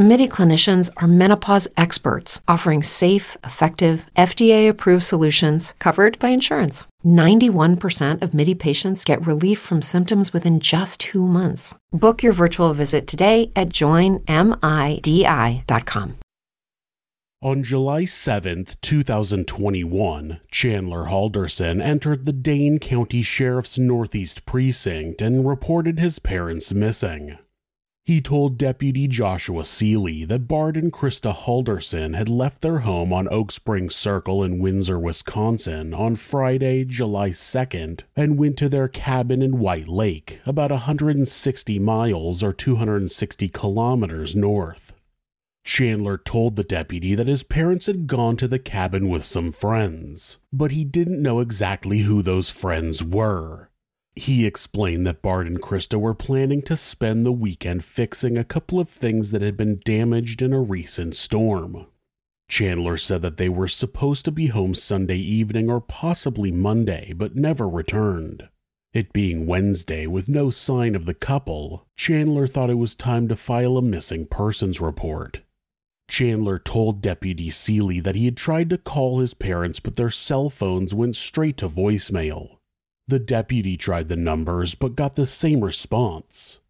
MIDI clinicians are menopause experts offering safe, effective, FDA approved solutions covered by insurance. 91% of MIDI patients get relief from symptoms within just two months. Book your virtual visit today at joinmidi.com. On July 7th, 2021, Chandler Halderson entered the Dane County Sheriff's Northeast Precinct and reported his parents missing. He told Deputy Joshua Seeley that Bart and Krista Halderson had left their home on Oak Springs Circle in Windsor, Wisconsin on Friday, July 2nd, and went to their cabin in White Lake, about 160 miles or 260 kilometers north. Chandler told the deputy that his parents had gone to the cabin with some friends, but he didn't know exactly who those friends were. He explained that Bart and Krista were planning to spend the weekend fixing a couple of things that had been damaged in a recent storm. Chandler said that they were supposed to be home Sunday evening or possibly Monday, but never returned. It being Wednesday with no sign of the couple, Chandler thought it was time to file a missing persons report. Chandler told Deputy Seeley that he had tried to call his parents, but their cell phones went straight to voicemail. The deputy tried the numbers, but got the same response.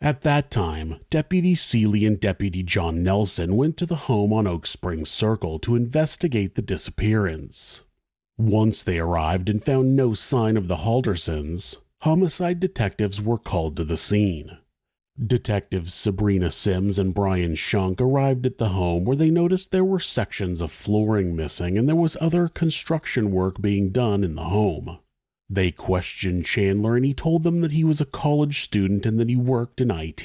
At that time, Deputy Seeley and Deputy John Nelson went to the home on Oak Springs Circle to investigate the disappearance. Once they arrived and found no sign of the Haldersons, homicide detectives were called to the scene. Detectives Sabrina Sims and Brian Shunk arrived at the home where they noticed there were sections of flooring missing and there was other construction work being done in the home. They questioned Chandler and he told them that he was a college student and that he worked in IT.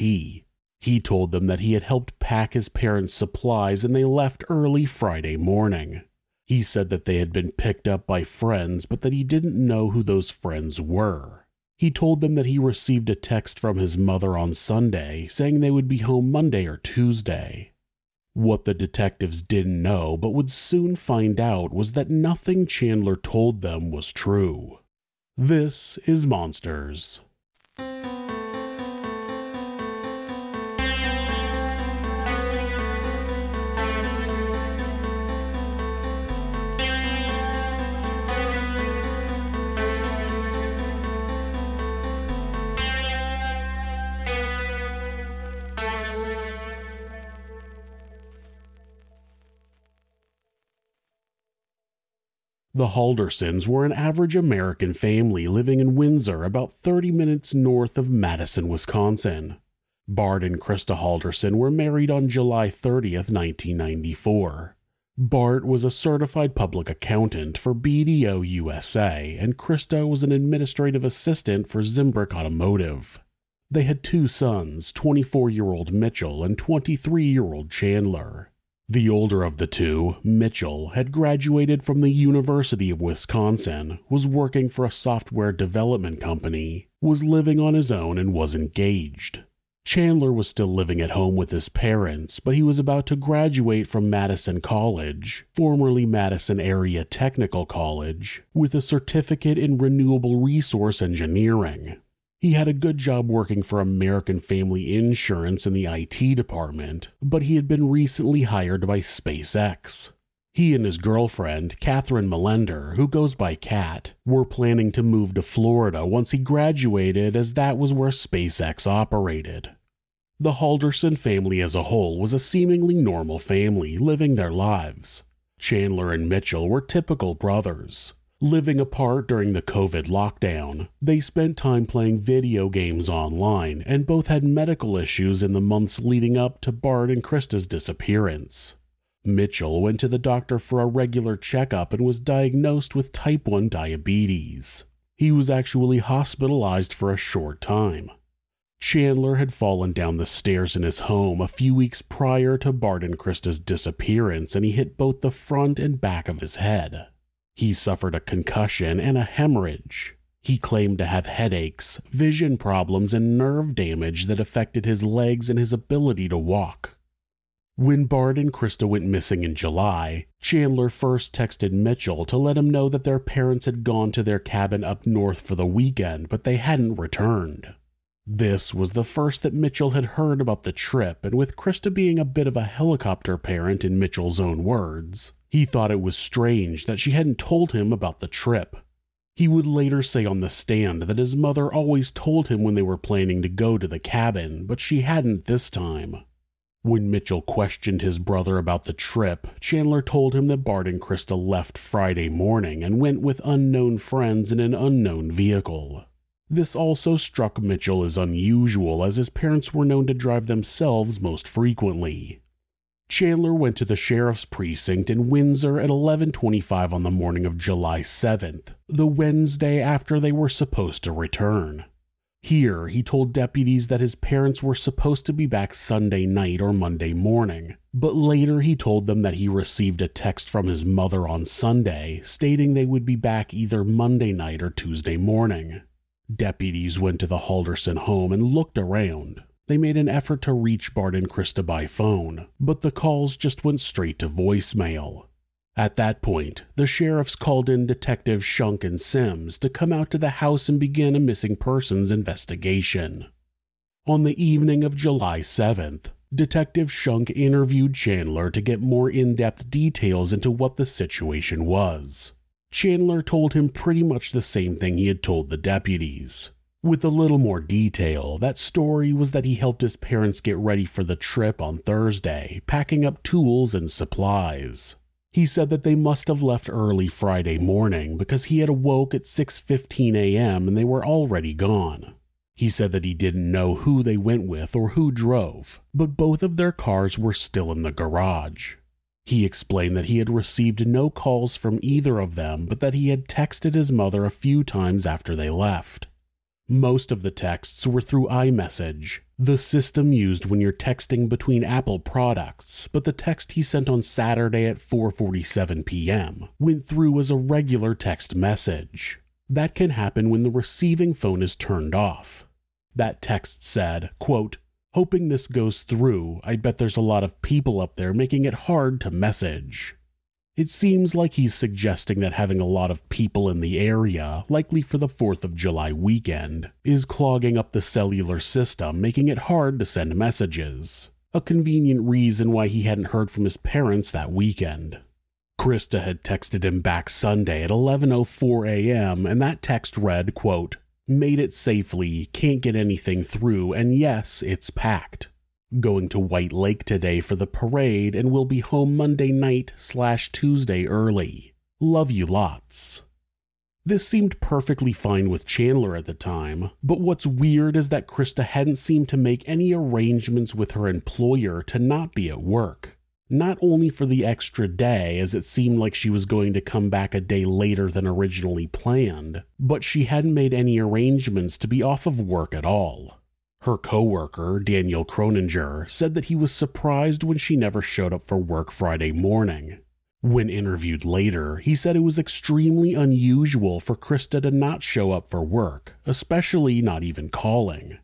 He told them that he had helped pack his parents' supplies and they left early Friday morning. He said that they had been picked up by friends, but that he didn't know who those friends were. He told them that he received a text from his mother on Sunday saying they would be home Monday or Tuesday. What the detectives didn't know, but would soon find out, was that nothing Chandler told them was true. This is Monsters. The Haldersons were an average American family living in Windsor, about 30 minutes north of Madison, Wisconsin. Bart and Krista Halderson were married on July 30, 1994. Bart was a certified public accountant for BDO USA, and Krista was an administrative assistant for Zimbrick Automotive. They had two sons, 24 year old Mitchell and 23 year old Chandler. The older of the two, Mitchell, had graduated from the University of Wisconsin, was working for a software development company, was living on his own, and was engaged. Chandler was still living at home with his parents, but he was about to graduate from Madison College, formerly Madison Area Technical College, with a certificate in renewable resource engineering. He had a good job working for American Family Insurance in the IT department, but he had been recently hired by SpaceX. He and his girlfriend, Catherine Melender, who goes by Cat, were planning to move to Florida once he graduated, as that was where SpaceX operated. The Halderson family as a whole was a seemingly normal family living their lives. Chandler and Mitchell were typical brothers. Living apart during the COVID lockdown, they spent time playing video games online and both had medical issues in the months leading up to Bart and Krista's disappearance. Mitchell went to the doctor for a regular checkup and was diagnosed with type 1 diabetes. He was actually hospitalized for a short time. Chandler had fallen down the stairs in his home a few weeks prior to Bart and Krista's disappearance and he hit both the front and back of his head. He suffered a concussion and a hemorrhage. He claimed to have headaches, vision problems, and nerve damage that affected his legs and his ability to walk. When Bart and Krista went missing in July, Chandler first texted Mitchell to let him know that their parents had gone to their cabin up north for the weekend, but they hadn't returned. This was the first that Mitchell had heard about the trip, and with Krista being a bit of a helicopter parent in Mitchell's own words, he thought it was strange that she hadn't told him about the trip. He would later say on the stand that his mother always told him when they were planning to go to the cabin, but she hadn't this time. When Mitchell questioned his brother about the trip, Chandler told him that Bart and Krista left Friday morning and went with unknown friends in an unknown vehicle. This also struck Mitchell as unusual, as his parents were known to drive themselves most frequently. Chandler went to the sheriff's precinct in Windsor at 11:25 on the morning of July 7th, the Wednesday after they were supposed to return. Here, he told deputies that his parents were supposed to be back Sunday night or Monday morning, but later he told them that he received a text from his mother on Sunday stating they would be back either Monday night or Tuesday morning. Deputies went to the Halderson home and looked around. They made an effort to reach Bart and Krista by phone, but the calls just went straight to voicemail. At that point, the sheriffs called in Detectives Shunk and Sims to come out to the house and begin a missing persons investigation. On the evening of July 7th, Detective Shunk interviewed Chandler to get more in depth details into what the situation was. Chandler told him pretty much the same thing he had told the deputies. With a little more detail, that story was that he helped his parents get ready for the trip on Thursday, packing up tools and supplies. He said that they must have left early Friday morning because he had awoke at 6:15 a.m. and they were already gone. He said that he didn't know who they went with or who drove, but both of their cars were still in the garage. He explained that he had received no calls from either of them, but that he had texted his mother a few times after they left. Most of the texts were through iMessage, the system used when you're texting between Apple products, but the text he sent on Saturday at 4:47 p.m. went through as a regular text message. That can happen when the receiving phone is turned off. That text said, quote, Hoping this goes through, I bet there's a lot of people up there making it hard to message. It seems like he's suggesting that having a lot of people in the area, likely for the 4th of July weekend, is clogging up the cellular system, making it hard to send messages. A convenient reason why he hadn't heard from his parents that weekend. Krista had texted him back Sunday at 11:04 a.m. and that text read, quote, "Made it safely, can't get anything through, and yes, it's packed." Going to White Lake today for the parade and will be home Monday night slash Tuesday early. Love you lots. This seemed perfectly fine with Chandler at the time, but what's weird is that Krista hadn't seemed to make any arrangements with her employer to not be at work. Not only for the extra day, as it seemed like she was going to come back a day later than originally planned, but she hadn't made any arrangements to be off of work at all. Her coworker, Daniel Croninger, said that he was surprised when she never showed up for work Friday morning. When interviewed later, he said it was extremely unusual for Krista to not show up for work, especially not even calling.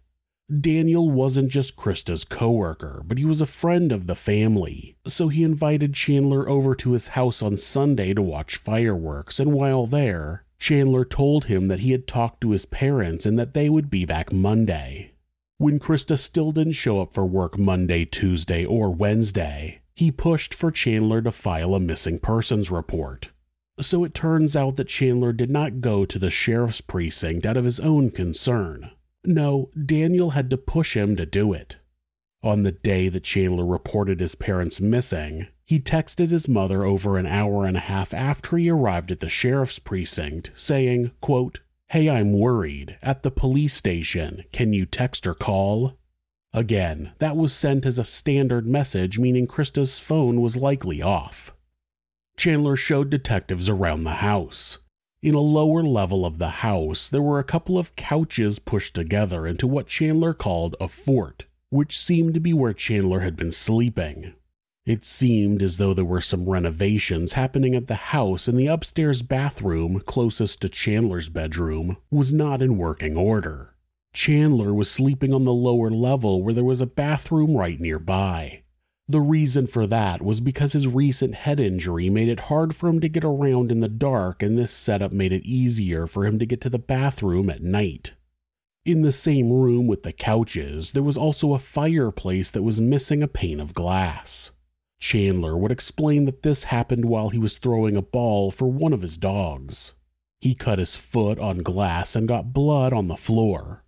Daniel wasn't just Krista's coworker, but he was a friend of the family, so he invited Chandler over to his house on Sunday to watch fireworks, and while there, Chandler told him that he had talked to his parents and that they would be back Monday. When Krista still didn't show up for work Monday, Tuesday, or Wednesday, he pushed for Chandler to file a missing persons report. So it turns out that Chandler did not go to the sheriff's precinct out of his own concern. No, Daniel had to push him to do it. On the day that Chandler reported his parents missing, he texted his mother over an hour and a half after he arrived at the sheriff's precinct, saying, quote, Hey, I'm worried. At the police station. Can you text or call? Again, that was sent as a standard message, meaning Krista's phone was likely off. Chandler showed detectives around the house. In a lower level of the house, there were a couple of couches pushed together into what Chandler called a fort, which seemed to be where Chandler had been sleeping. It seemed as though there were some renovations happening at the house, and the upstairs bathroom, closest to Chandler's bedroom, was not in working order. Chandler was sleeping on the lower level where there was a bathroom right nearby. The reason for that was because his recent head injury made it hard for him to get around in the dark, and this setup made it easier for him to get to the bathroom at night. In the same room with the couches, there was also a fireplace that was missing a pane of glass. Chandler would explain that this happened while he was throwing a ball for one of his dogs. He cut his foot on glass and got blood on the floor.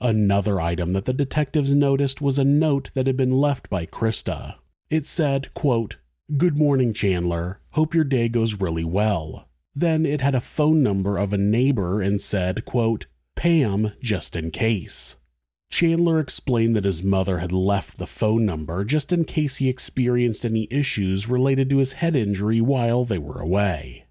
Another item that the detectives noticed was a note that had been left by Krista. It said, quote, Good morning, Chandler. Hope your day goes really well. Then it had a phone number of a neighbor and said, quote, Pam, just in case. Chandler explained that his mother had left the phone number just in case he experienced any issues related to his head injury while they were away.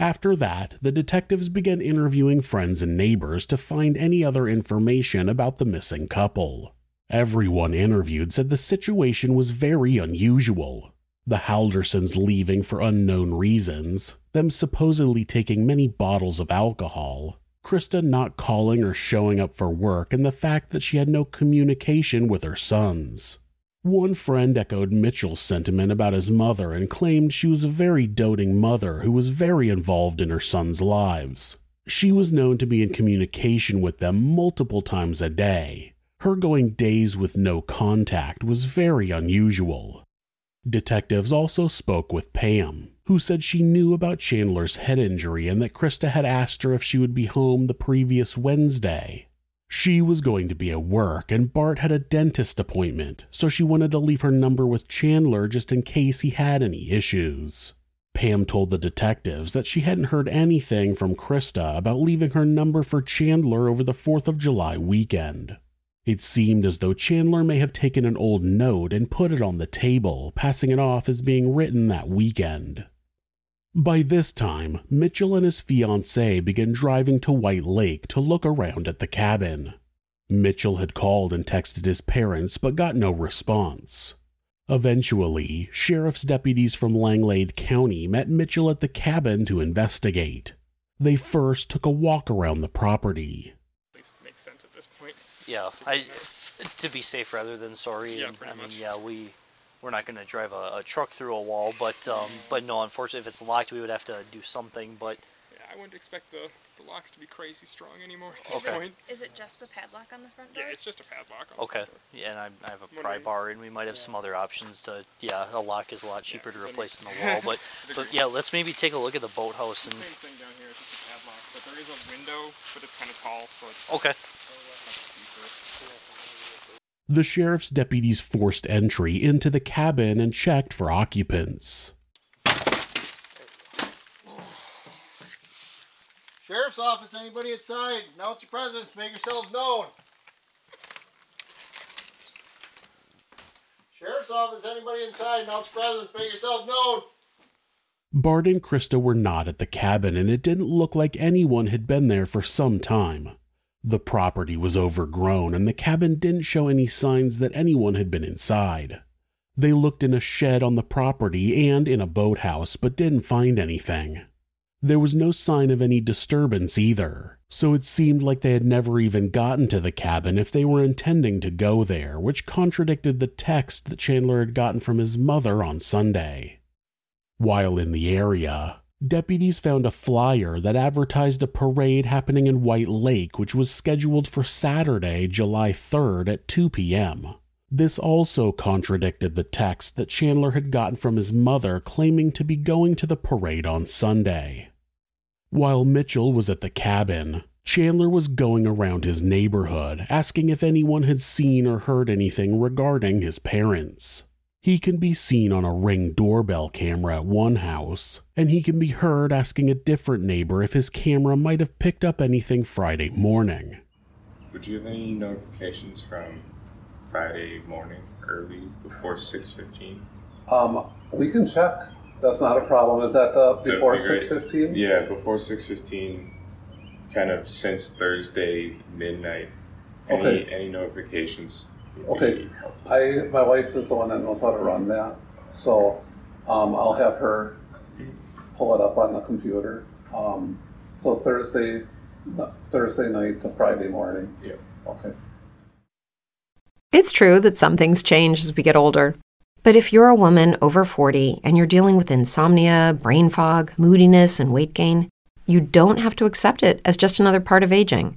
After that, the detectives began interviewing friends and neighbors to find any other information about the missing couple. Everyone interviewed said the situation was very unusual. The Haldersons leaving for unknown reasons, them supposedly taking many bottles of alcohol, Krista not calling or showing up for work, and the fact that she had no communication with her sons. One friend echoed Mitchell's sentiment about his mother and claimed she was a very doting mother who was very involved in her sons' lives. She was known to be in communication with them multiple times a day. Her going days with no contact was very unusual. Detectives also spoke with Pam, who said she knew about Chandler's head injury and that Krista had asked her if she would be home the previous Wednesday. She was going to be at work and Bart had a dentist appointment, so she wanted to leave her number with Chandler just in case he had any issues. Pam told the detectives that she hadn't heard anything from Krista about leaving her number for Chandler over the 4th of July weekend. It seemed as though Chandler may have taken an old note and put it on the table, passing it off as being written that weekend. By this time, Mitchell and his fiancee began driving to White Lake to look around at the cabin. Mitchell had called and texted his parents but got no response. Eventually, sheriff's deputies from Langlade County met Mitchell at the cabin to investigate. They first took a walk around the property. Makes sense at this point. Yeah, I to be safe rather than sorry. Yeah, and, pretty I mean, much. yeah, we we're not going to drive a, a truck through a wall, but um, but no, unfortunately, if it's locked, we would have to do something. But Yeah, I wouldn't expect the, the locks to be crazy strong anymore at this Okay. point. Is it just the padlock on the front door? Yeah, it's just a padlock. On okay, The front door. yeah, and I, I have a pry bar, and we might have some other options to. Yeah, a lock is a lot cheaper to replace than a wall, but but yeah, let's maybe take a look at the boathouse and. Same thing down here. It's just a padlock, but there is a window, but it's kind of tall, so it's Okay. The sheriff's deputies forced entry into the cabin and checked for occupants. Sheriff's office, anybody inside? Announce your presence, make yourselves known. Sheriff's office, anybody inside? Announce your presence, make yourselves known. Bart and Krista were not at the cabin, and it didn't look like anyone had been there for some time. The property was overgrown, and the cabin didn't show any signs that anyone had been inside. They looked in a shed on the property and in a boathouse, but didn't find anything. There was no sign of any disturbance either, so it seemed like they had never even gotten to the cabin if they were intending to go there, which contradicted the text that Chandler had gotten from his mother on Sunday. While in the area, deputies found a flyer that advertised a parade happening in White Lake, which was scheduled for Saturday, July 3rd at 2 p.m. This also contradicted the text that Chandler had gotten from his mother claiming to be going to the parade on Sunday. While Mitchell was at the cabin, Chandler was going around his neighborhood asking if anyone had seen or heard anything regarding his parents. He can be seen on a ring doorbell camera at one house, and he can be heard asking a different neighbor if his camera might have picked up anything Friday morning. Would you have any notifications from Friday morning, early before six fifteen? Um, we can check. That's not a problem. Is that uh, before six fifteen? Yeah, before six fifteen. Kind of since Thursday midnight. Any Okay. any notifications? Would Okay. I my wife is the one that knows how to run that, so um, I'll have her pull it up on the computer. Um, so Thursday, Thursday night to Friday morning. Yeah. Okay. It's true that some things change as we get older. But if you're a woman over 40 and you're dealing with insomnia, brain fog, moodiness, and weight gain, you don't have to accept it as just another part of aging.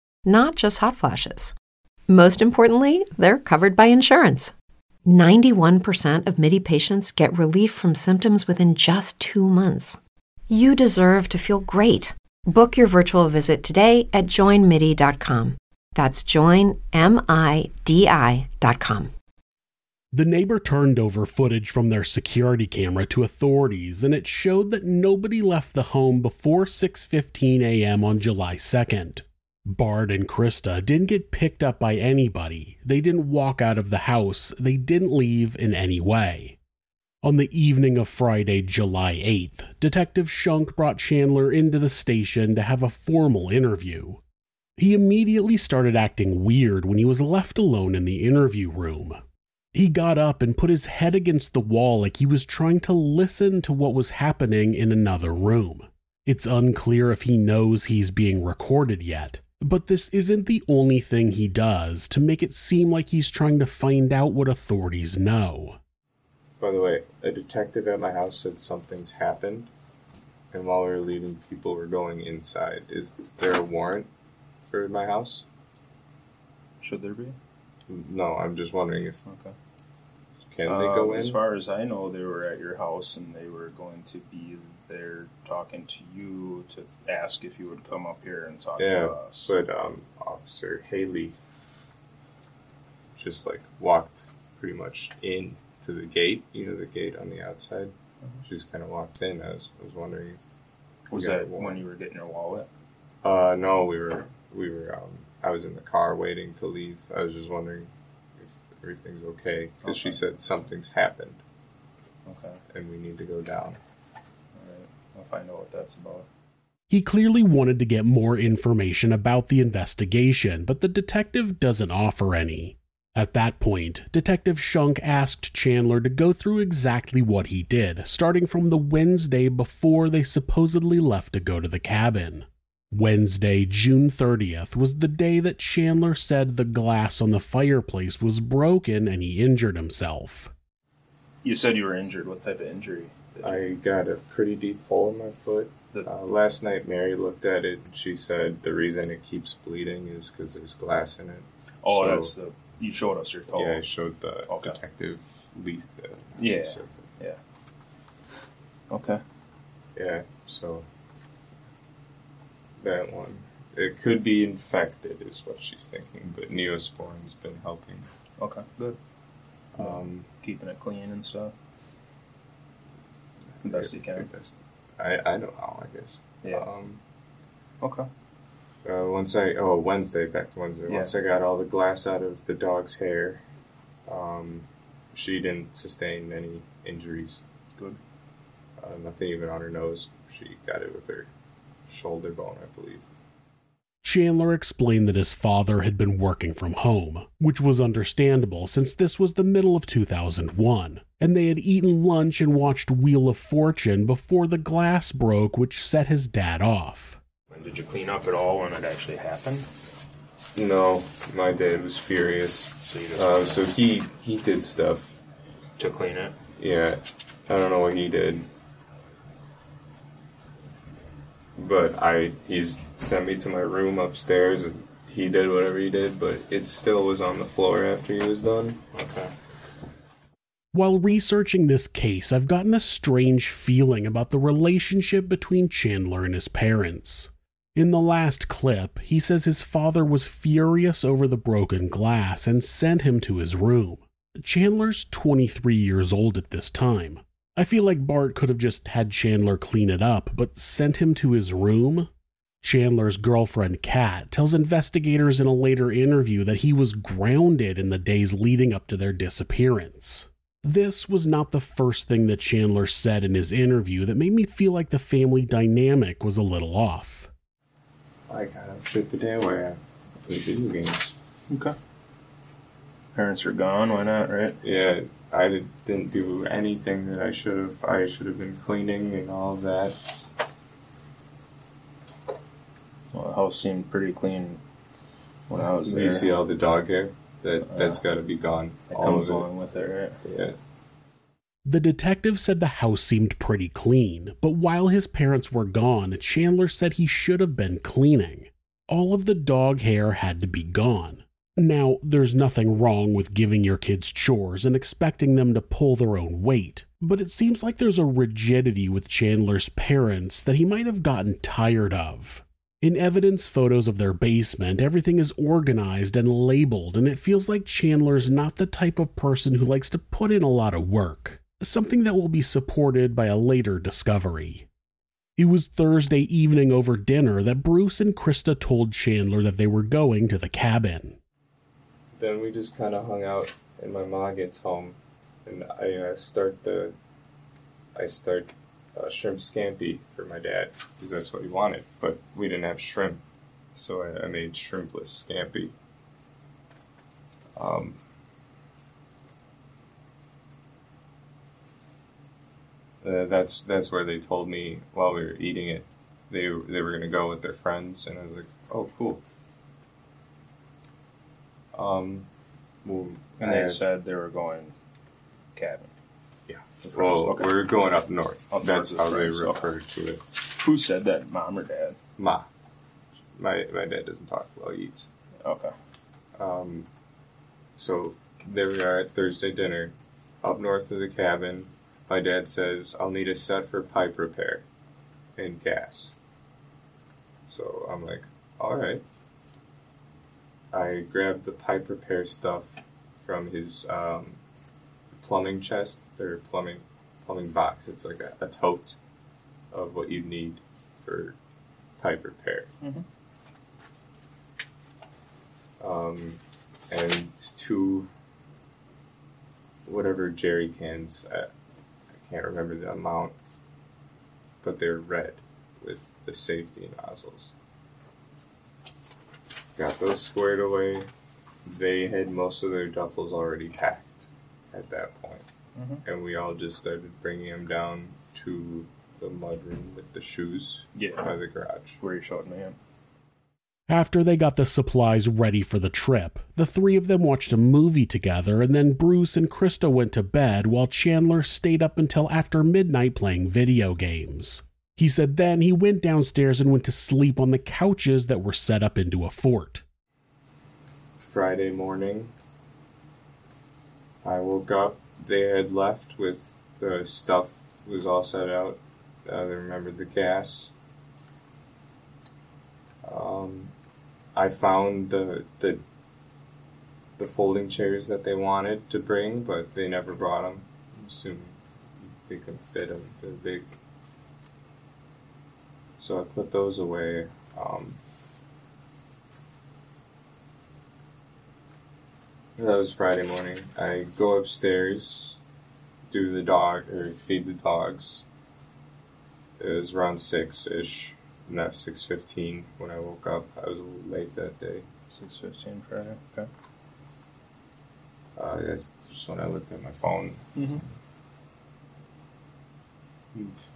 not just hot flashes. Most importantly, they're covered by insurance. 91% of MIDI patients get relief from symptoms within just two months. You deserve to feel great. Book your virtual visit today at joinmidi.com. That's joinmidi.com. The neighbor turned over footage from their security camera to authorities and it showed that nobody left the home before 6:15 a.m. on July 2nd. Bart and Krista didn't get picked up by anybody. They didn't walk out of the house. They didn't leave in any way. On the evening of Friday, July 8th, Detective Shunk brought Chandler into the station to have a formal interview. He immediately started acting weird when he was left alone in the interview room. He got up and put his head against the wall like he was trying to listen to what was happening in another room. It's unclear if he knows he's being recorded yet, but this isn't the only thing he does to make it seem like he's trying to find out what authorities know. By the way, a detective at my house said something's happened, and while we were leaving, people were going inside. Is there a warrant for my house? Should there be? No, I'm just wondering if Okay. can they go Um, in. As far as I know, they were at your house and they were going to be there talking to you to ask if you would come up here and talk yeah, to us. but um, Officer Haley just like walked pretty much in to the gate. You know, the gate on the outside. Mhm. She just kind of walked in. I was, I was wondering. was that when you were getting your wallet? Uh, no, we were we were. Um, I was in the car waiting to leave. I was just wondering if everything's okay because she said something's happened Okay. and we need to go down. All right. I'll find out what that's about. He clearly wanted to get more information about the investigation, but the detective doesn't offer any. At that point, Detective Shunk asked Chandler to go through exactly what he did, starting from the Wednesday before they supposedly left to go to the cabin. Wednesday, June 30th, was the day that Chandler said the glass on the fireplace was broken and he injured himself. You said you were injured. What type of injury? Did you- I got a pretty deep hole in my foot. Uh, last night, Mary looked at it. and She said the reason it keeps bleeding is because there's glass in it. oh, so- that's the. You showed us your toe. Yeah, I showed the Okay. detective. Lee, uh, Yeah. Lisa. Okay. Yeah, so that one. It could be infected, is what she's thinking, but Neosporin's been helping. Okay. Good. Um, Keeping it clean and stuff. Best you can. best- I, I know how, I guess. Yeah. Um, Okay. uh, once I, oh, Wednesday, back to Wednesday. Yeah. Once I got all the glass out of the dog's hair, um, she didn't sustain any injuries. Good. Uh, nothing even on her nose. She got it with her shoulder bone, I believe. Chandler explained that his father had been working from home, which was understandable since this was the middle of 2001, and they had eaten lunch and watched Wheel of Fortune before the glass broke, which set his dad off. And did you clean up at all when it actually happened? No, my dad was furious. So you just Uh, so he he did stuff. to clean it. Yeah, I don't know what he did, but I he's sent me to my room upstairs and he did whatever he did, but it still was on the floor after he was done. Okay. While researching this case, I've gotten a strange feeling about the relationship between Chandler and his parents. In the last clip, he says his father was furious over the broken glass and sent him to his room. Chandler's 23 years old at this time. I feel like Bart could have just had Chandler clean it up, but sent him to his room? Chandler's girlfriend, Kat, tells investigators in a later interview that he was grounded in the days leading up to their disappearance. This was not the first thing that Chandler said in his interview that made me feel like the family dynamic was a little off. I kind of shit the day away. I play video games. Okay. Parents are gone. Why not? Right. Yeah, I did, didn't do anything that I should have. I should have been cleaning and all of that. Well, the house seemed pretty clean when I was there. You see all the dog hair? That that's got to be gone. It all comes of along with it, right? Yeah. The detective said the house seemed pretty clean, but while his parents were gone, Chandler said he should have been cleaning. All of the dog hair had to be gone. Now, there's nothing wrong with giving your kids chores and expecting them to pull their own weight, but it seems like there's a rigidity with Chandler's parents that he might have gotten tired of. In evidence photos of their basement, everything is organized and labeled, and it feels like Chandler's not the type of person who likes to put in a lot of work, something that will be supported by a later discovery. It was Thursday evening over dinner that Bruce and Krista told Chandler that they were going to the cabin. Then we just kind of hung out, and my mom gets home, and I uh, start the. I start uh, shrimp scampi for my dad because that's what he wanted, but we didn't have shrimp, so I, I made shrimpless scampi. Um, uh, that's that's where they told me while we were eating it, they they were gonna go with their friends, and I was like, oh cool. Um, well, And they said they were going cabin. Well, okay. we're going up north. Up That's north how they refer to it. Who said that? Mom or dad? Ma. My my dad doesn't talk well. He eats. Okay. Um, so there we are at Thursday dinner, up north of the cabin. My dad says I'll need a set for pipe repair, and gas. So I'm like, all right. I grabbed the pipe repair stuff from his um, plumbing chest, their plumbing plumbing box. It's like a, a tote of what you need for pipe repair. Mhm. Um, and two whatever jerry cans. I, I can't remember the amount, but they're red with the safety nozzles. Got those squared away. They had most of their duffels already packed at that point. Mhm. and we all just started bringing them down to the mudroom with the shoes Yeah. by the garage. Where you showed me him. After they got the supplies ready for the trip, the three of them watched a movie together, and then Bruce and Krista went to bed while Chandler stayed up until after midnight playing video games. He said then he went downstairs and went to sleep on the couches that were set up into a fort. Friday morning, I woke up. They had left with the stuff was all set out. Uh, they remembered the gas. Um, I found the the the folding chairs that they wanted to bring, but they never brought them. I'm assuming they couldn't fit them. They're big. So I put those away. Um, That was Friday morning. I go upstairs, do the dog or feed the dogs. It was around six ish, not six fifteen when I woke up. I was late that day. Six fifteen Friday. Okay. Uh, that's just when I looked at my phone. Mm-hmm.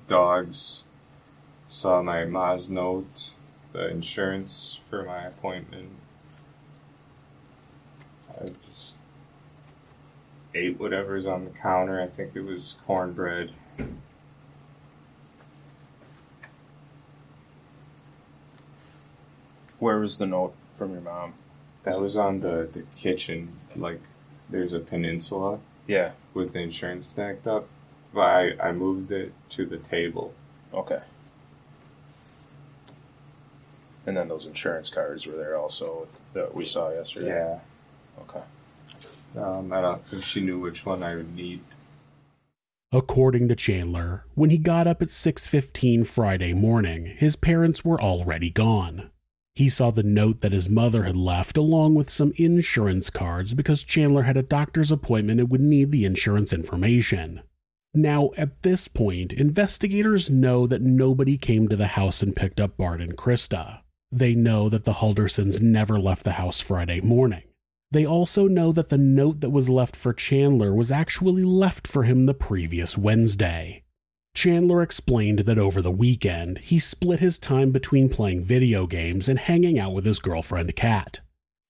Dogs saw my Ma's note, the insurance for my appointment. I just ate whatever's on the counter. I think it was cornbread. Where was the note from your mom? That was on the, the kitchen. Like, there's a peninsula Yeah. with the insurance stacked up. But I, I moved it to the table. Okay. And then those insurance cards were there also that we saw yesterday. Yeah. Okay. Um, I don't think she knew which one I would need. According to Chandler, when he got up at 6:15 Friday morning, his parents were already gone. He saw the note that his mother had left along with some insurance cards because Chandler had a doctor's appointment and would need the insurance information. Now, at this point, investigators know that nobody came to the house and picked up Bart and Krista. They know that the Haldersons never left the house Friday morning. They also know that the note that was left for Chandler was actually left for him the previous Wednesday. Chandler explained that over the weekend, he split his time between playing video games and hanging out with his girlfriend Kat.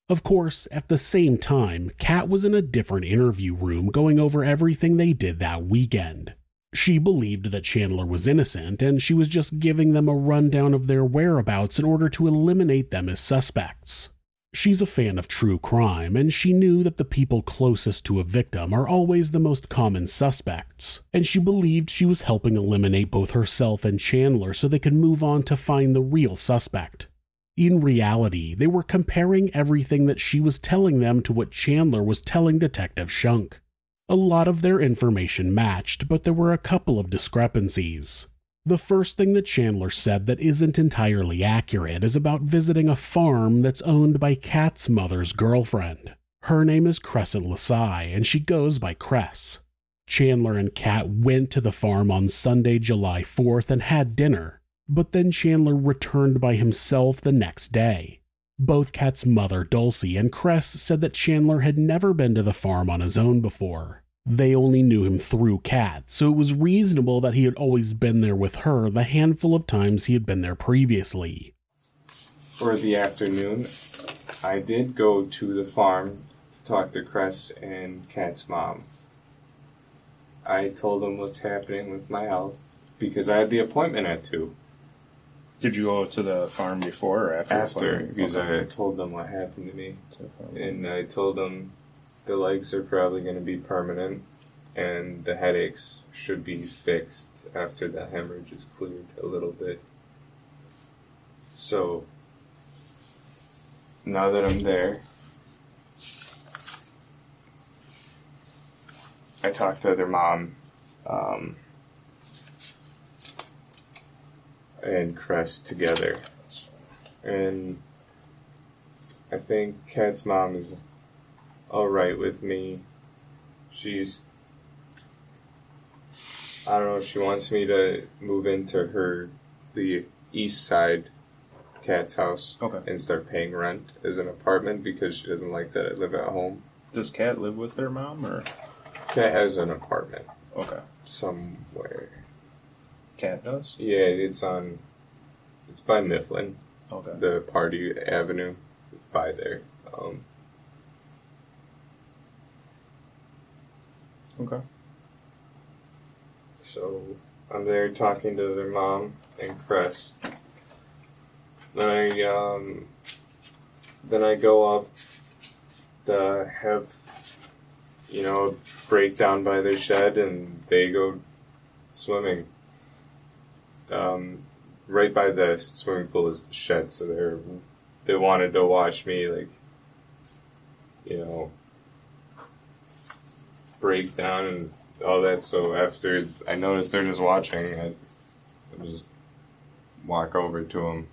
Of course, at the same time, Kat was in a different interview room going over everything they did that weekend. She believed that Chandler was innocent and she was just giving them a rundown of their whereabouts in order to eliminate them as suspects. She's a fan of true crime, and she knew that the people closest to a victim are always the most common suspects, and she believed she was helping eliminate both herself and Chandler so they could move on to find the real suspect. In reality, they were comparing everything that she was telling them to what Chandler was telling Detective Shunk. A lot of their information matched, but there were a couple of discrepancies. The first thing that Chandler said that isn't entirely accurate is about visiting a farm that's owned by Kat's mother's girlfriend. Her name is Crescent Lasai, and she goes by Cress. Chandler and Kat went to the farm on Sunday, July 4th and had dinner, but then Chandler returned by himself the next day. Both Kat's mother, Dulcie, and Cress said that Chandler had never been to the farm on his own before. They only knew him through Kat, so it was reasonable that he had always been there with her the handful of times he had been there previously. For the afternoon, I did go to the farm to talk to Cress and Kat's mom. I told them what's happening with my health because I had the appointment at 2. Did you go to the farm before or after? the After, farm? because Okay. I told them what happened to me. And I told them the legs are probably going to be permanent and the headaches should be fixed after the hemorrhage is cleared a little bit. So, now that I'm there, I talked to their mom um, and Cress together. And I think Kat's mom is all right with me. She's I don't know, she wants me to move into her the east side cat's house Okay. and start paying rent as an apartment because she doesn't like that I live at home. Does Cat live with their mom or? Kat has an apartment Okay. somewhere. Kat does. Yeah, it's on it's by Mifflin, Okay. the Party Avenue. It's by there. Um, Okay. So I'm there talking to their mom and Chris. Then I um then I go up to have you know a breakdown by their shed and they go swimming. Um, right by the swimming pool is the shed, so they're they wanted to watch me like you know break down and all that. So after I noticed they're just watching, I, I just walk over to them.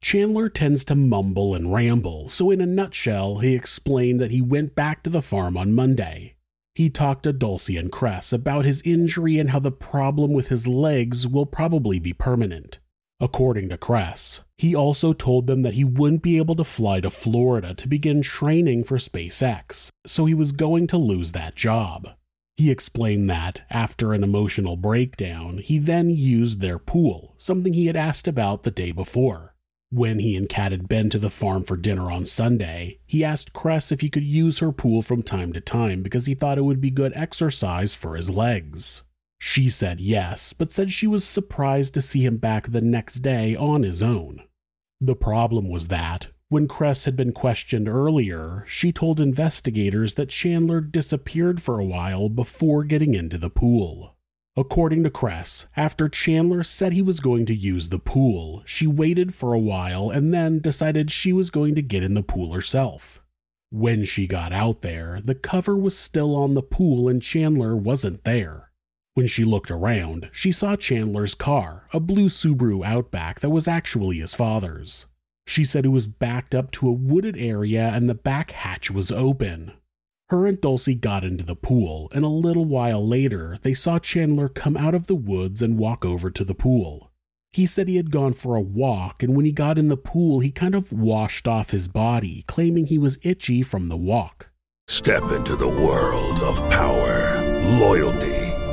Chandler tends to mumble and ramble, so in a nutshell, he explained that he went back to the farm on Monday. He talked to Dulcie and Cress about his injury and how the problem with his legs will probably be permanent. According to Cress, he also told them that he wouldn't be able to fly to Florida to begin training for SpaceX, so he was going to lose that job. He explained that, after an emotional breakdown, he then used their pool, something he had asked about the day before. When he and Kat had been to the farm for dinner on Sunday, he asked Cress if he could use her pool from time to time because he thought it would be good exercise for his legs. She said yes, but said she was surprised to see him back the next day on his own. The problem was that, when Cress had been questioned earlier, she told investigators that Chandler disappeared for a while before getting into the pool. According to Cress, after Chandler said he was going to use the pool, she waited for a while and then decided she was going to get in the pool herself. When she got out there, the cover was still on the pool and Chandler wasn't there. When she looked around, she saw Chandler's car, a blue Subaru Outback that was actually his father's. She said it was backed up to a wooded area and the back hatch was open. Her and Dulcie got into the pool, and a little while later, they saw Chandler come out of the woods and walk over to the pool. He said he had gone for a walk, and when he got in the pool, he kind of washed off his body, claiming he was itchy from the walk. Step into the world of power, loyalty,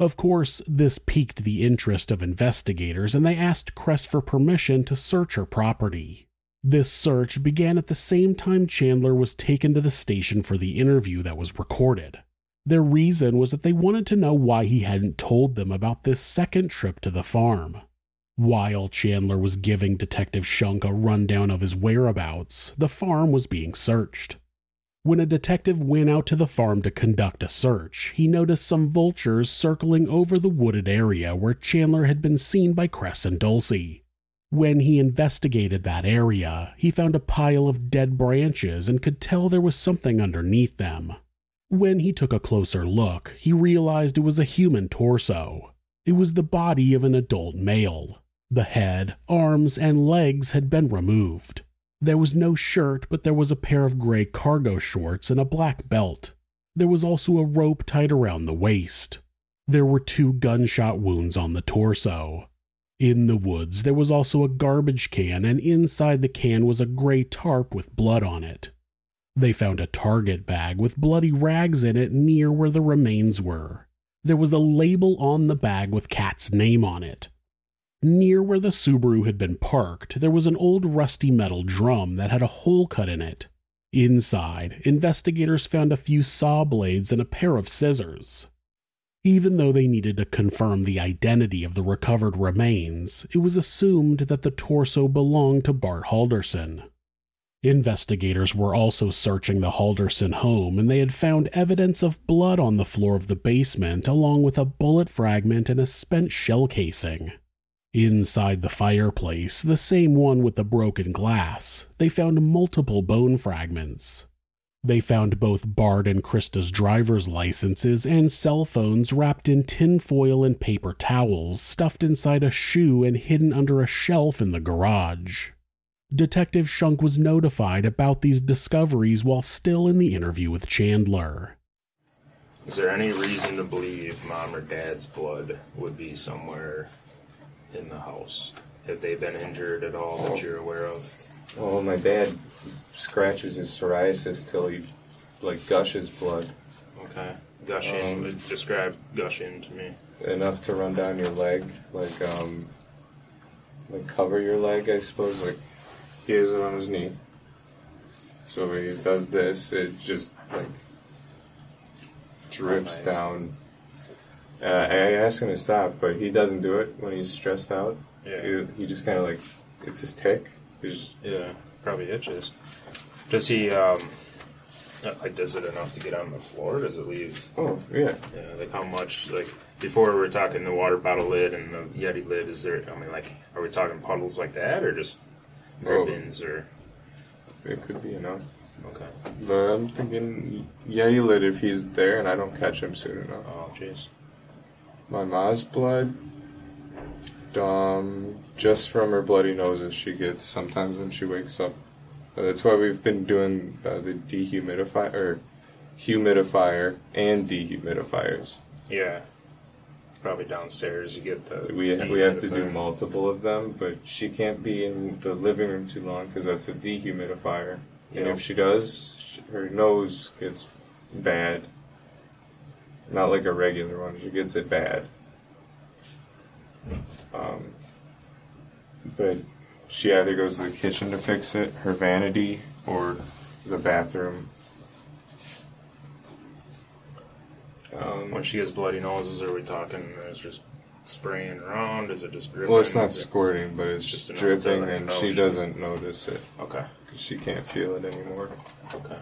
Of course, this piqued the interest of investigators, and they asked Cress for permission to search her property. This search began at the same time Chandler was taken to the station for the interview that was recorded. Their reason was that they wanted to know why he hadn't told them about this second trip to the farm. While Chandler was giving Detective Shunk a rundown of his whereabouts, the farm was being searched. When a detective went out to the farm to conduct a search, he noticed some vultures circling over the wooded area where Chandler had been seen by Cress and Dulcie. When he investigated that area, he found a pile of dead branches and could tell there was something underneath them. When he took a closer look, he realized it was a human torso. It was the body of an adult male. The head, arms, and legs had been removed. There was no shirt, but there was a pair of gray cargo shorts and a black belt. There was also a rope tied around the waist. There were two gunshot wounds on the torso. In the woods, there was also a garbage can, and inside the can was a gray tarp with blood on it. They found a target bag with bloody rags in it near where the remains were. There was a label on the bag with Cat's name on it. Near where the Subaru had been parked, there was an old rusty metal drum that had a hole cut in it. Inside, investigators found a few saw blades and a pair of scissors. Even though they needed to confirm the identity of the recovered remains, it was assumed that the torso belonged to Bart Halderson. Investigators were also searching the Halderson home and they had found evidence of blood on the floor of the basement, along with a bullet fragment and a spent shell casing. Inside the fireplace, the same one with the broken glass, they found multiple bone fragments. They found both Bart and Krista's driver's licenses and cell phones wrapped in tinfoil and paper towels, stuffed inside a shoe and hidden under a shelf in the garage. Detective Shunk was notified about these discoveries while still in the interview with Chandler. Is there any reason to believe mom or dad's blood would be somewhere in the house? Have they been injured at all that you're aware of? Well, my dad scratches his psoriasis till he like gushes blood. Okay. Gushing. Um, describe gushing to me. Enough to run down your leg, like um, like cover your leg, I suppose. Like he has it on his knee. So when he does this, it just like drips Oh, nice. down. Uh, I ask him to stop, but he doesn't do it when he's stressed out. Yeah. He, he just kind of like it's his tick. Just, Yeah, probably itches. Does he, um, uh, like, does it enough to get on the floor? Does it leave? oh yeah. Yeah, like how much? Like before we were talking the water bottle lid and the Yeti lid. Is there? I mean, like, are we talking puddles like that, or just Oh. ribbons, or It could be enough. okay? But I'm thinking Yeti lid if he's there and I don't catch him soon enough. Oh, jeez. My ma's blood, um, just from her bloody noses she gets sometimes when she wakes up. Uh, that's why we've been doing uh, the dehumidifier, or humidifier and dehumidifiers. Yeah, probably downstairs. You get the We, we have to do multiple of them, but she can't be in the living room too long because that's a dehumidifier. And if she does, sh- her nose gets bad. Not like a regular one, she gets it bad. Um, but she either goes to the kitchen to fix it, her vanity, or the bathroom. Um, When she has bloody noses, are we talking? There's just spraying around? Is it just dripping? Well, it's not squirting, but it's just dripping, and she doesn't notice it. Okay. she can't feel it anymore. Okay.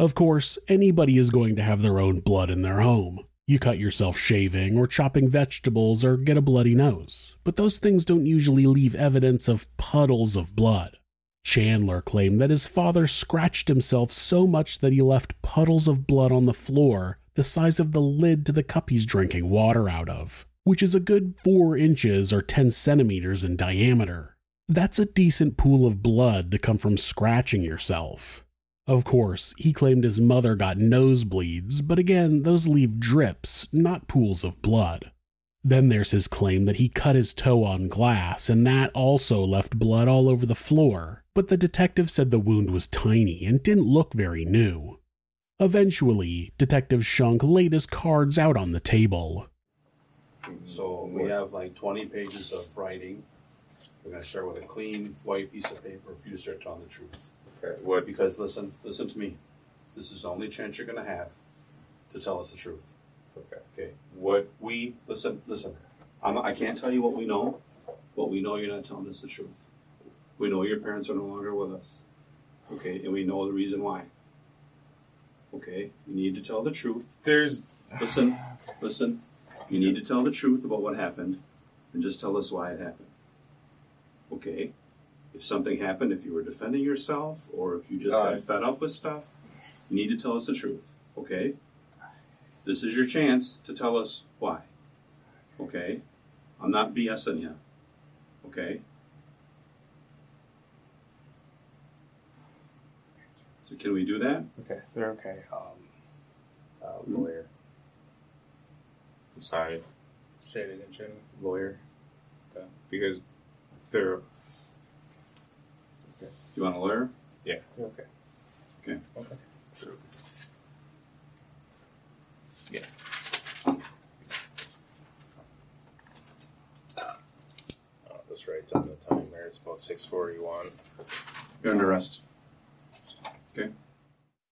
Of course, anybody is going to have their own blood in their home. You cut yourself shaving or chopping vegetables or get a bloody nose, but those things don't usually leave evidence of puddles of blood. Chandler claimed that his father scratched himself so much that he left puddles of blood on the floor the size of the lid to the cup he's drinking water out of, which is a good 4 inches or 10 centimeters in diameter. That's a decent pool of blood to come from scratching yourself. Of course, he claimed his mother got nosebleeds, but again, those leave drips, not pools of blood. Then there's his claim that he cut his toe on glass, and that also left blood all over the floor, but the detective said the wound was tiny and didn't look very new. Eventually, Detective Shunk laid his cards out on the table. So we have like twenty pages of writing. We're gonna start with a clean white piece of paper for you to start telling the truth. Okay. What? Because listen, listen to me. This is the only chance you're gonna have to tell us the truth. Okay. Okay. What? We listen, listen. I'm, I can't tell you what we know, but we know you're not telling us the truth. We know your parents are no longer with us. Okay, and we know the reason why. Okay, you need to tell the truth. There's. Listen, listen. You need to tell the truth about what happened, and just tell us why it happened. Okay. If something happened, if you were defending yourself, or if you just Uh, got fed up with stuff, you need to tell us the truth. Okay. This is your chance to tell us why. Okay. I'm not BSing you. Okay. So can we do that? Okay, they're okay. Um, uh, lawyer. I'm sorry. Say it again, Jimmy. Lawyer. Okay. Because they're. You want a lawyer? Yeah. Okay. Okay. Okay. Yeah. Oh, this writes on the timer. It's about six forty-one. You're under arrest. Okay.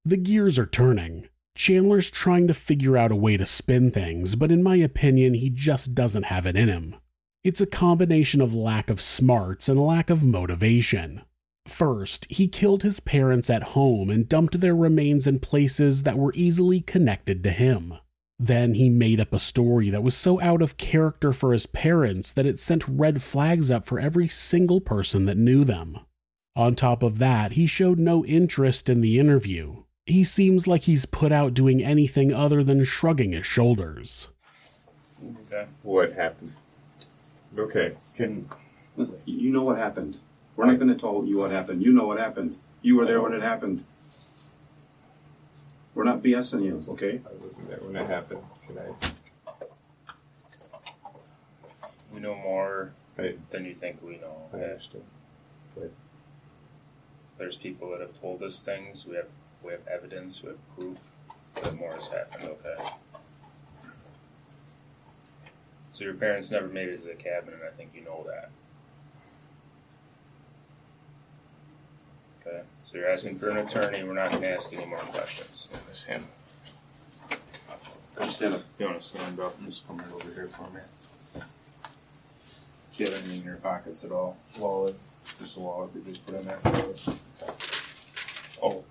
The gears are turning. Chandler's trying to figure out a way to spin things, but in my opinion, he just doesn't have it in him. It's a combination of lack of smarts and lack of motivation. First, he killed his parents at home and dumped their remains in places that were easily connected to him. Then he made up a story that was so out of character for his parents that it sent red flags up for every single person that knew them. On top of that, he showed no interest in the interview. He seems like he's put out doing anything other than shrugging his shoulders. Okay. What happened? Okay. Can You know what happened. We're not going to tell you what happened. You know what happened. You were there when it happened. We're not BSing you, okay? I wasn't there when it happened. Can I? We know more I, than you think we know. I understand. But There's people that have told us things. We have we have evidence. We have proof that more has happened. Okay. So your parents never made it to the cabin, and I think you know that. Okay. So you're asking for an attorney. We're not going to ask any more questions. Miss him. Stand up. you want to stand up and just come right over here for me? Do you have anything in your pockets at all? Wallet, just a wallet you just put in there. Oh,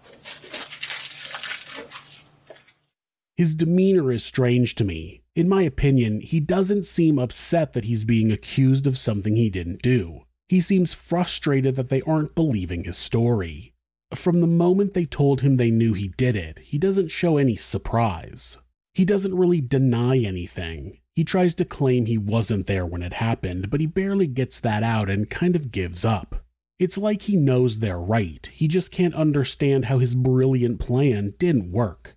His demeanor is strange to me. In my opinion, he doesn't seem upset that he's being accused of something he didn't do. He seems frustrated that they aren't believing his story. From the moment they told him they knew he did it, he doesn't show any surprise. He doesn't really deny anything. He tries to claim he wasn't there when it happened, but he barely gets that out and kind of gives up. It's like he knows they're right, he just can't understand how his brilliant plan didn't work.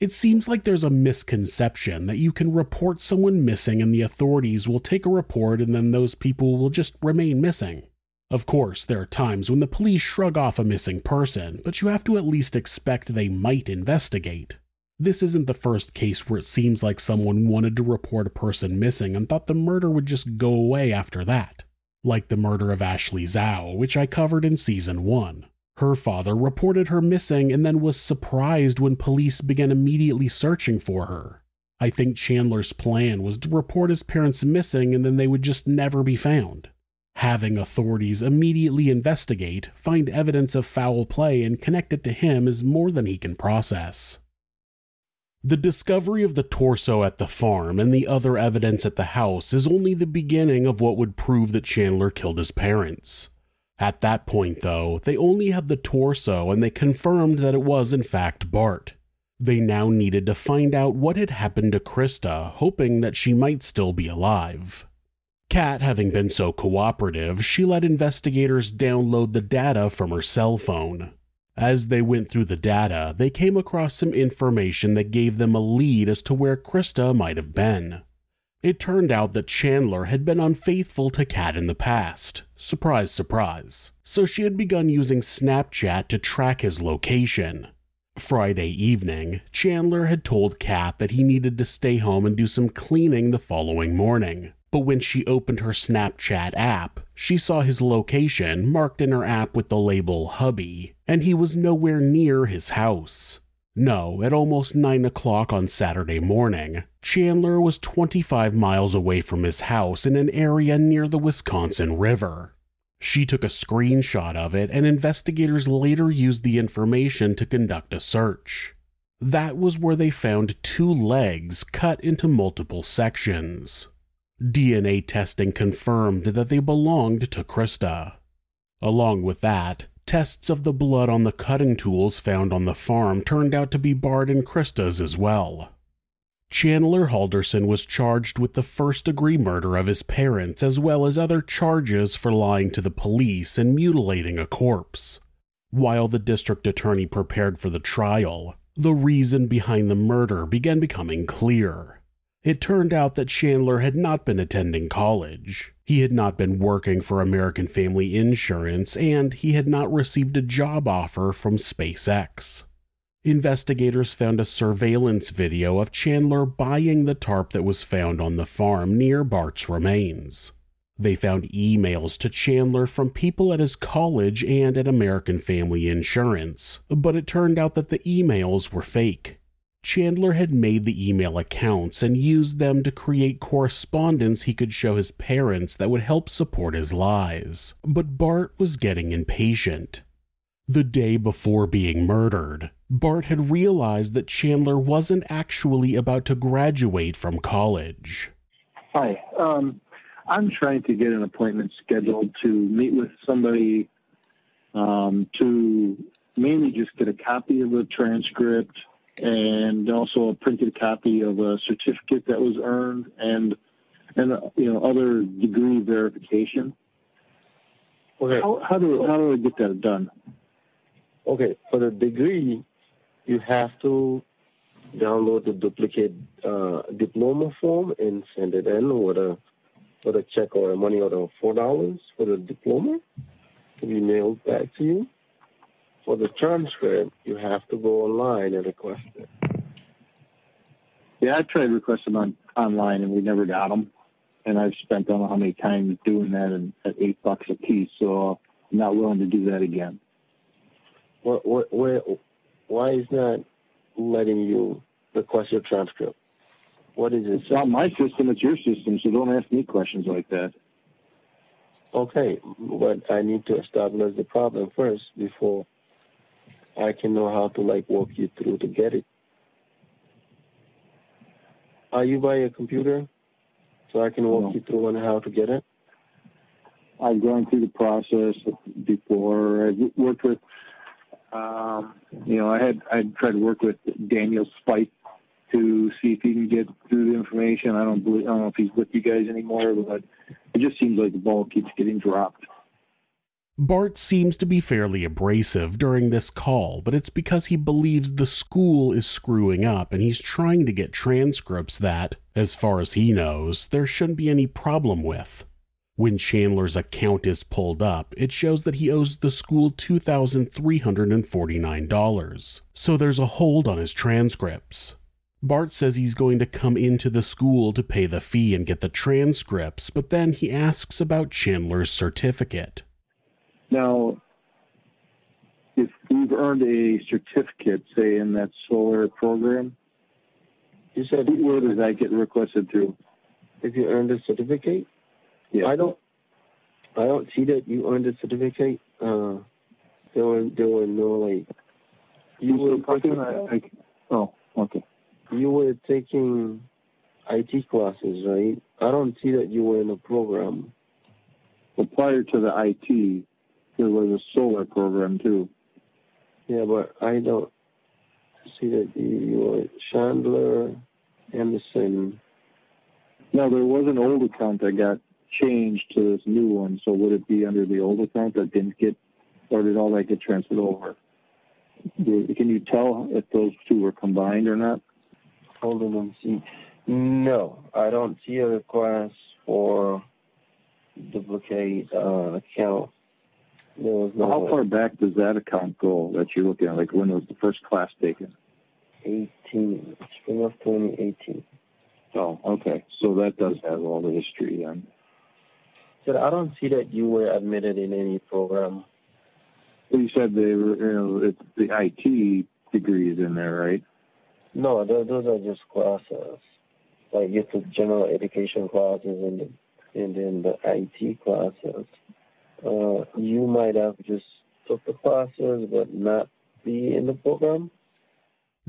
It seems like there's a misconception that you can report someone missing and the authorities will take a report and then those people will just remain missing. Of course, there are times when the police shrug off a missing person, but you have to at least expect they might investigate. This isn't the first case where it seems like someone wanted to report a person missing and thought the murder would just go away after that. Like the murder of Ashley Zhao, which I covered in season 1. Her father reported her missing and then was surprised when police began immediately searching for her. I think Chandler's plan was to report his parents missing and then they would just never be found. Having authorities immediately investigate, find evidence of foul play, and connect it to him is more than he can process. The discovery of the torso at the farm and the other evidence at the house is only the beginning of what would prove that Chandler killed his parents. At that point, though, they only had the torso and they confirmed that it was, in fact, Bart. They now needed to find out what had happened to Krista, hoping that she might still be alive. Kat, having been so cooperative, she let investigators download the data from her cell phone. As they went through the data, they came across some information that gave them a lead as to where Krista might have been. It turned out that Chandler had been unfaithful to Kat in the past. Surprise, surprise. So she had begun using Snapchat to track his location. Friday evening, Chandler had told Kat that he needed to stay home and do some cleaning the following morning. But when she opened her Snapchat app, she saw his location marked in her app with the label hubby, and he was nowhere near his house. No, at almost 9 o'clock on Saturday morning, Chandler was 25 miles away from his house in an area near the Wisconsin River. She took a screenshot of it, and investigators later used the information to conduct a search. That was where they found two legs cut into multiple sections. DNA testing confirmed that they belonged to Krista. Along with that, tests of the blood on the cutting tools found on the farm turned out to be Bart and Krista's as well. Chandler Halderson was charged with the first degree murder of his parents, as well as other charges for lying to the police and mutilating a corpse. While the district attorney prepared for the trial, the reason behind the murder began becoming clear. It turned out that Chandler had not been attending college. He had not been working for American Family Insurance, and he had not received a job offer from SpaceX. Investigators found a surveillance video of Chandler buying the tarp that was found on the farm near Bart's remains. They found emails to Chandler from people at his college and at American Family Insurance, but it turned out that the emails were fake. Chandler had made the email accounts and used them to create correspondence he could show his parents that would help support his lies. But Bart was getting impatient. The day before being murdered, Bart had realized that Chandler wasn't actually about to graduate from college. Hi, um, I'm trying to get an appointment scheduled to meet with somebody um, to mainly just get a copy of the transcript and also a printed copy of a certificate that was earned and and you know other degree verification. Okay. How, how do how do I get that done? Okay, for the degree, you have to download the duplicate uh, diploma form and send it in with a with a check or a money order of four dollars for the diploma to be mailed back to you for the transcript, you have to go online and request it. Yeah, I tried requesting on online and we never got them. And I've spent I don't know how many times doing that and at eight bucks a piece, so I'm not willing to do that again. What, what, where, why is not letting you request your transcript? What is it? It's not my system, it's your system, so don't ask me questions like that. Okay, but I need to establish the problem first before I can know how to like walk you through to get it. Are you by a computer? So I can walk No. you through on how to get it? I've gone through the process before. I've worked with, um, you know, I had I tried to work with Daniel Spike to see if he can get through the information. I don't believe I don't know if he's with you guys anymore, but it just seems like the ball keeps getting dropped. Bart seems to be fairly abrasive during this call, but it's because he believes the school is screwing up and he's trying to get transcripts that, as far as he knows, there shouldn't be any problem with. When Chandler's account is pulled up, it shows that he owes the school $2,349, so there's a hold on his transcripts. Bart says he's going to come into the school to pay the fee and get the transcripts, but then he asks about Chandler's certificate. Now, if we've earned a certificate, say in that solar program, You said where does that get requested through? If you earned a certificate, yeah. I don't. I don't see that you earned a certificate. Uh, there were there were no like. You were taking, I, oh, okay. You were taking IT classes, right? I don't see that you were in a program. Well, prior to the IT, there was a solar program too. Yeah, but I don't see that you, you were Chandler Anderson. No, there was an old account that got changed to this new one. So would it be under the old account that didn't get, or did all that get transferred over? Can you tell if those two were combined or not? Hold on, let see. No, I don't see a request for duplicate uh, account. There was no How far back does that account go that you're looking at? Like when was the first class taken? 18, spring of 2018. Oh, okay. So that does have all the history then. But I don't see that you were admitted in any program. Well, you said they were, you know, it's the IT degrees in there, right? No, those, those are just classes. Like it's the general education classes and and then the IT classes. Uh, you might have just took the classes but not be in the program.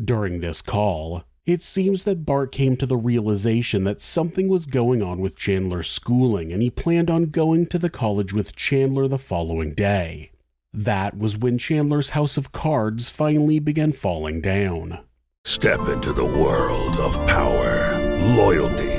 During this call, it seems that Bart came to the realization that something was going on with Chandler's schooling and he planned on going to the college with Chandler the following day. That was when Chandler's house of cards finally began falling down. Step into the world of power, loyalty,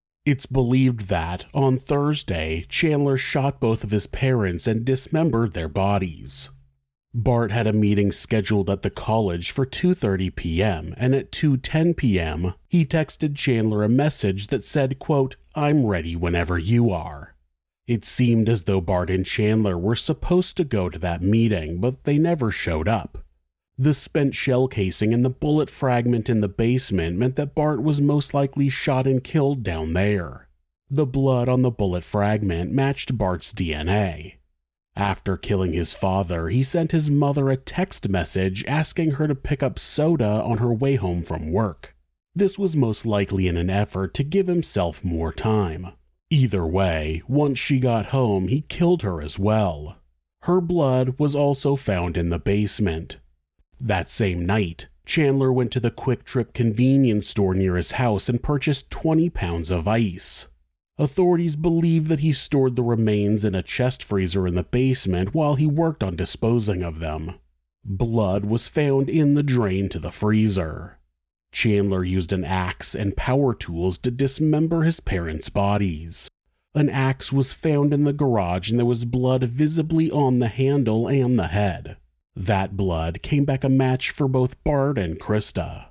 It's believed that, on Thursday, Chandler shot both of his parents and dismembered their bodies. Bart had a meeting scheduled at the college for 2:30 p.m. and at 2:10 p.m. he texted Chandler a message that said, quote, "I'm ready whenever you are." It seemed as though Bart and Chandler were supposed to go to that meeting, but they never showed up. The spent shell casing and the bullet fragment in the basement meant that Bart was most likely shot and killed down there. The blood on the bullet fragment matched Bart's DNA. After killing his father, he sent his mother a text message asking her to pick up soda on her way home from work. This was most likely in an effort to give himself more time. Either way, once she got home, he killed her as well. Her blood was also found in the basement. That same night, Chandler went to the Kwik Trip convenience store near his house and purchased 20 pounds of ice. Authorities believe that he stored the remains in a chest freezer in the basement while he worked on disposing of them. Blood was found in the drain to the freezer. Chandler used an axe and power tools to dismember his parents' bodies. An axe was found in the garage and there was blood visibly on the handle and the head. That blood came back a match for both Bart and Krista.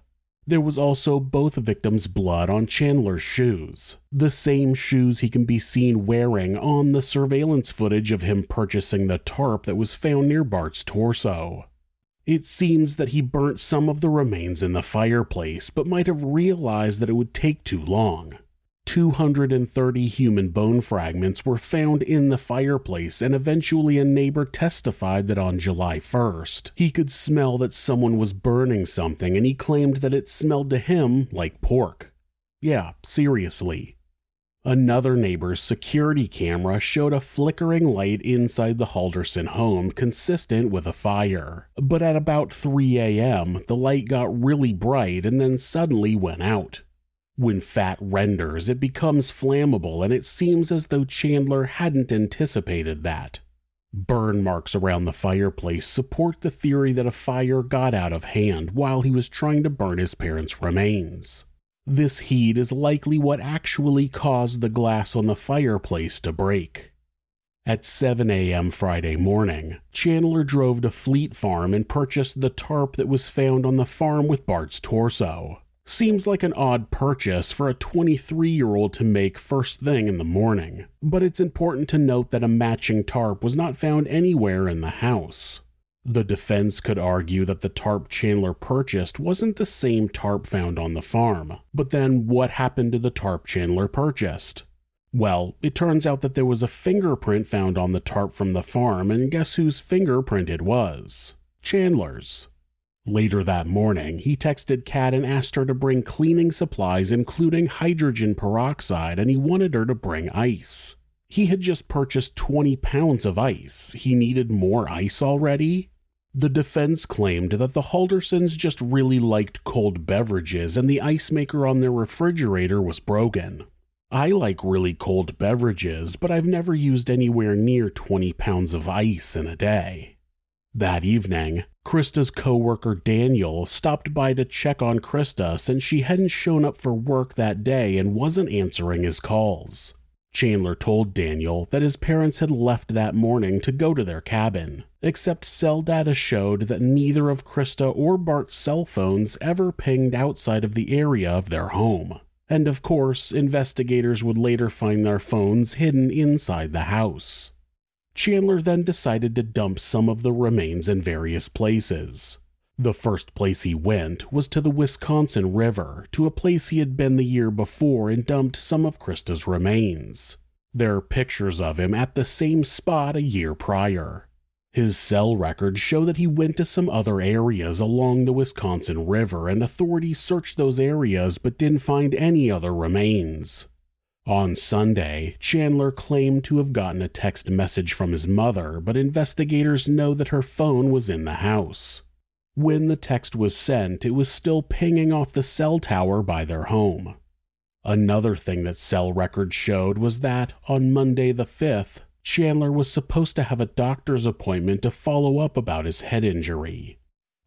There was also both victims' blood on Chandler's shoes, the same shoes he can be seen wearing on the surveillance footage of him purchasing the tarp that was found near Bart's torso. It seems that he burnt some of the remains in the fireplace, but might have realized that it would take too long. 230 human bone fragments were found in the fireplace, and eventually a neighbor testified that on July 1st, he could smell that someone was burning something, and he claimed that it smelled to him like pork. Yeah, seriously. Another neighbor's security camera showed a flickering light inside the Halderson home consistent with a fire. But at about 3 a.m., the light got really bright and then suddenly went out. When fat renders, it becomes flammable, and it seems as though Chandler hadn't anticipated that. Burn marks around the fireplace support the theory that a fire got out of hand while he was trying to burn his parents' remains. This heat is likely what actually caused the glass on the fireplace to break. At 7 a.m. Friday morning, Chandler drove to Fleet Farm and purchased the tarp that was found on the farm with Bart's torso. Seems like an odd purchase for a 23 year old to make first thing in the morning, but it's important to note that a matching tarp was not found anywhere in the house. The defense could argue that the tarp Chandler purchased wasn't the same tarp found on the farm, but then what happened to the tarp Chandler purchased? Well, it turns out that there was a fingerprint found on the tarp from the farm, and guess whose fingerprint it was? Chandler's. Later that morning, he texted Kat and asked her to bring cleaning supplies, including hydrogen peroxide, and he wanted her to bring ice. He had just purchased 20 pounds of ice. He needed more ice already? The defense claimed that the Haldersons just really liked cold beverages and the ice maker on their refrigerator was broken. I like really cold beverages, but I've never used anywhere near 20 pounds of ice in a day. That evening, Krista's coworker Daniel stopped by to check on Krista since she hadn't shown up for work that day and wasn't answering his calls. Chandler told Daniel that his parents had left that morning to go to their cabin, except cell data showed that neither of Krista or Bart's cell phones ever pinged outside of the area of their home. And of course, investigators would later find their phones hidden inside the house. Chandler then decided to dump some of the remains in various places. The first place he went was to the Wisconsin River, to a place he had been the year before and dumped some of Krista's remains. There are pictures of him at the same spot a year prior. His cell records show that he went to some other areas along the Wisconsin River, and authorities searched those areas but didn't find any other remains. On Sunday, Chandler claimed to have gotten a text message from his mother, but investigators know that her phone was in the house. When the text was sent, it was still pinging off the cell tower by their home. Another thing that cell records showed was that, on Monday the 5th, Chandler was supposed to have a doctor's appointment to follow up about his head injury.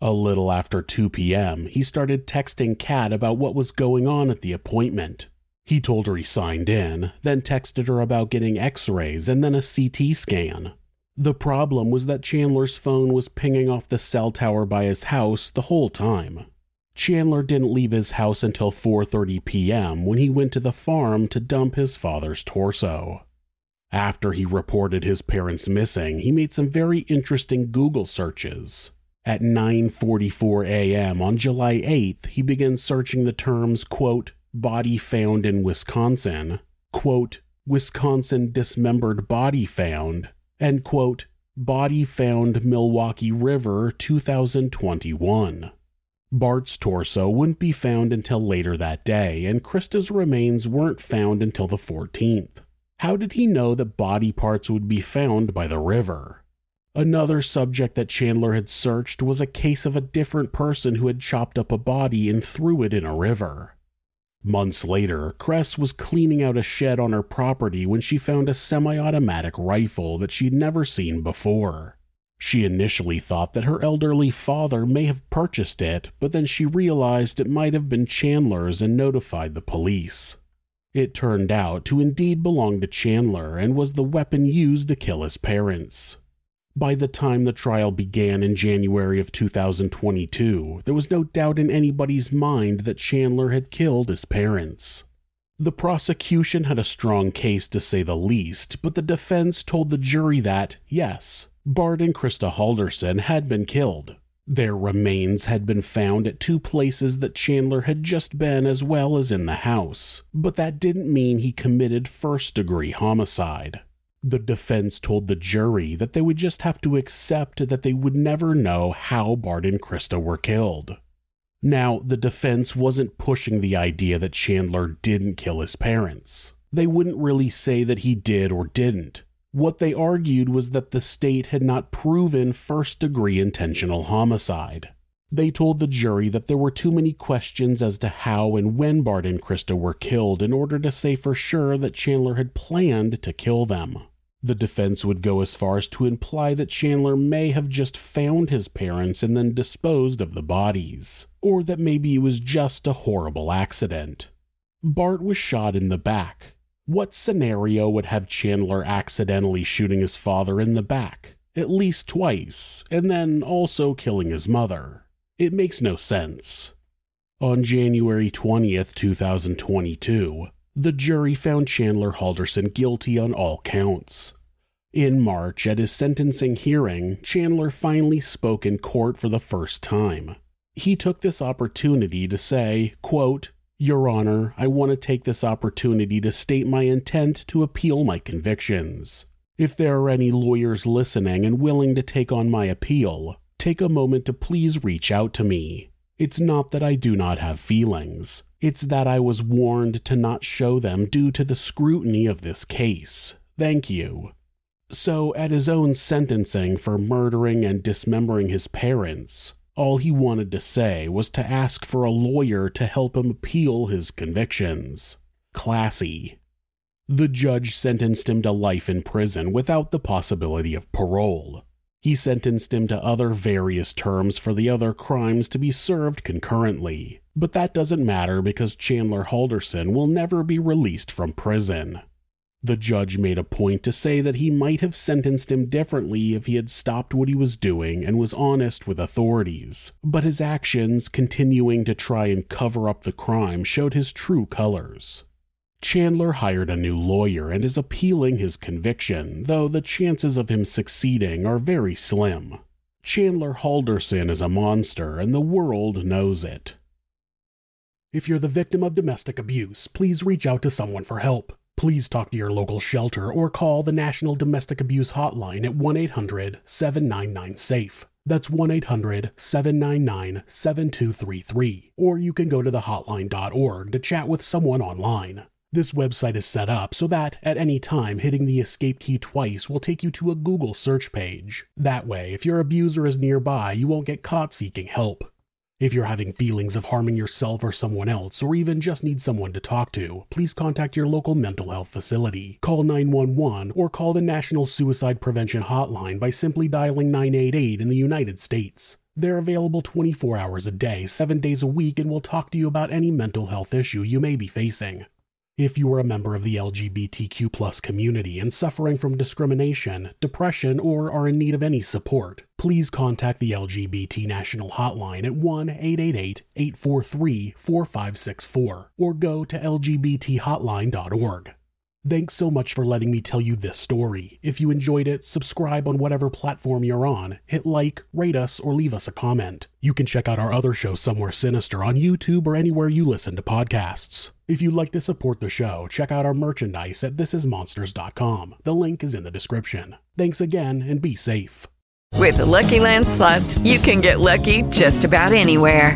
A little after 2 p.m., he started texting Kat about what was going on at the appointment. He told her he signed in, then texted her about getting x rays and then a CT scan. The problem was that Chandler's phone was pinging off the cell tower by his house the whole time. Chandler didn't leave his house until 4:30 p.m. when he went to the farm to dump his father's torso. After he reported his parents missing, he made some very interesting Google searches. At 9:44 a.m. on July 8th, he began searching the terms quote body found in Wisconsin, quote, Wisconsin dismembered body found, and quote, body found Milwaukee River 2021. Bart's torso wouldn't be found until later that day, and Krista's remains weren't found until the 14th. How did he know that body parts would be found by the river? Another subject that Chandler had searched was a case of a different person who had chopped up a body and threw it in a river. Months later, Cress was cleaning out a shed on her property when she found a semi automatic rifle that she'd never seen before. She initially thought that her elderly father may have purchased it, but then she realized it might have been Chandler's and notified the police. It turned out to indeed belong to Chandler and was the weapon used to kill his parents. By the time the trial began in January of 2022, there was no doubt in anybody's mind that Chandler had killed his parents. The prosecution had a strong case to say the least, but the defense told the jury that, yes, Bart and Krista Halderson had been killed. Their remains had been found at two places that Chandler had just been as well as in the house, but that didn't mean he committed first degree homicide. The defense told the jury that they would just have to accept that they would never know how Bart and Krista were killed. Now, the defense wasn't pushing the idea that Chandler didn't kill his parents. They wouldn't really say that he did or didn't. What they argued was that the state had not proven first degree intentional homicide. They told the jury that there were too many questions as to how and when Bart and Krista were killed in order to say for sure that Chandler had planned to kill them. The defense would go as far as to imply that Chandler may have just found his parents and then disposed of the bodies, or that maybe it was just a horrible accident. Bart was shot in the back. What scenario would have Chandler accidentally shooting his father in the back, at least twice, and then also killing his mother? It makes no sense. On January 20th, 2022, the jury found Chandler Halderson guilty on all counts. In March, at his sentencing hearing, Chandler finally spoke in court for the first time. He took this opportunity to say, quote, Your Honor, I want to take this opportunity to state my intent to appeal my convictions. If there are any lawyers listening and willing to take on my appeal, take a moment to please reach out to me. It's not that I do not have feelings. It's that I was warned to not show them due to the scrutiny of this case. Thank you. So, at his own sentencing for murdering and dismembering his parents, all he wanted to say was to ask for a lawyer to help him appeal his convictions. Classy. The judge sentenced him to life in prison without the possibility of parole. He sentenced him to other various terms for the other crimes to be served concurrently. But that doesn't matter because Chandler Halderson will never be released from prison. The judge made a point to say that he might have sentenced him differently if he had stopped what he was doing and was honest with authorities. But his actions, continuing to try and cover up the crime, showed his true colors. Chandler hired a new lawyer and is appealing his conviction, though the chances of him succeeding are very slim. Chandler Halderson is a monster, and the world knows it. If you're the victim of domestic abuse, please reach out to someone for help. Please talk to your local shelter or call the National Domestic Abuse Hotline at 1 800 799 SAFE. That's 1 800 799 7233. Or you can go to thehotline.org to chat with someone online. This website is set up so that, at any time, hitting the escape key twice will take you to a Google search page. That way, if your abuser is nearby, you won't get caught seeking help. If you're having feelings of harming yourself or someone else, or even just need someone to talk to, please contact your local mental health facility. Call 911 or call the National Suicide Prevention Hotline by simply dialing 988 in the United States. They're available 24 hours a day, 7 days a week, and will talk to you about any mental health issue you may be facing. If you are a member of the LGBTQ community and suffering from discrimination, depression, or are in need of any support, please contact the LGBT National Hotline at 1 888 843 4564 or go to lgbthotline.org. Thanks so much for letting me tell you this story. If you enjoyed it, subscribe on whatever platform you're on, hit like, rate us, or leave us a comment. You can check out our other show, Somewhere Sinister, on YouTube or anywhere you listen to podcasts. If you'd like to support the show, check out our merchandise at thisismonsters.com. The link is in the description. Thanks again and be safe. With the Lucky Land slots, you can get lucky just about anywhere.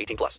18 plus.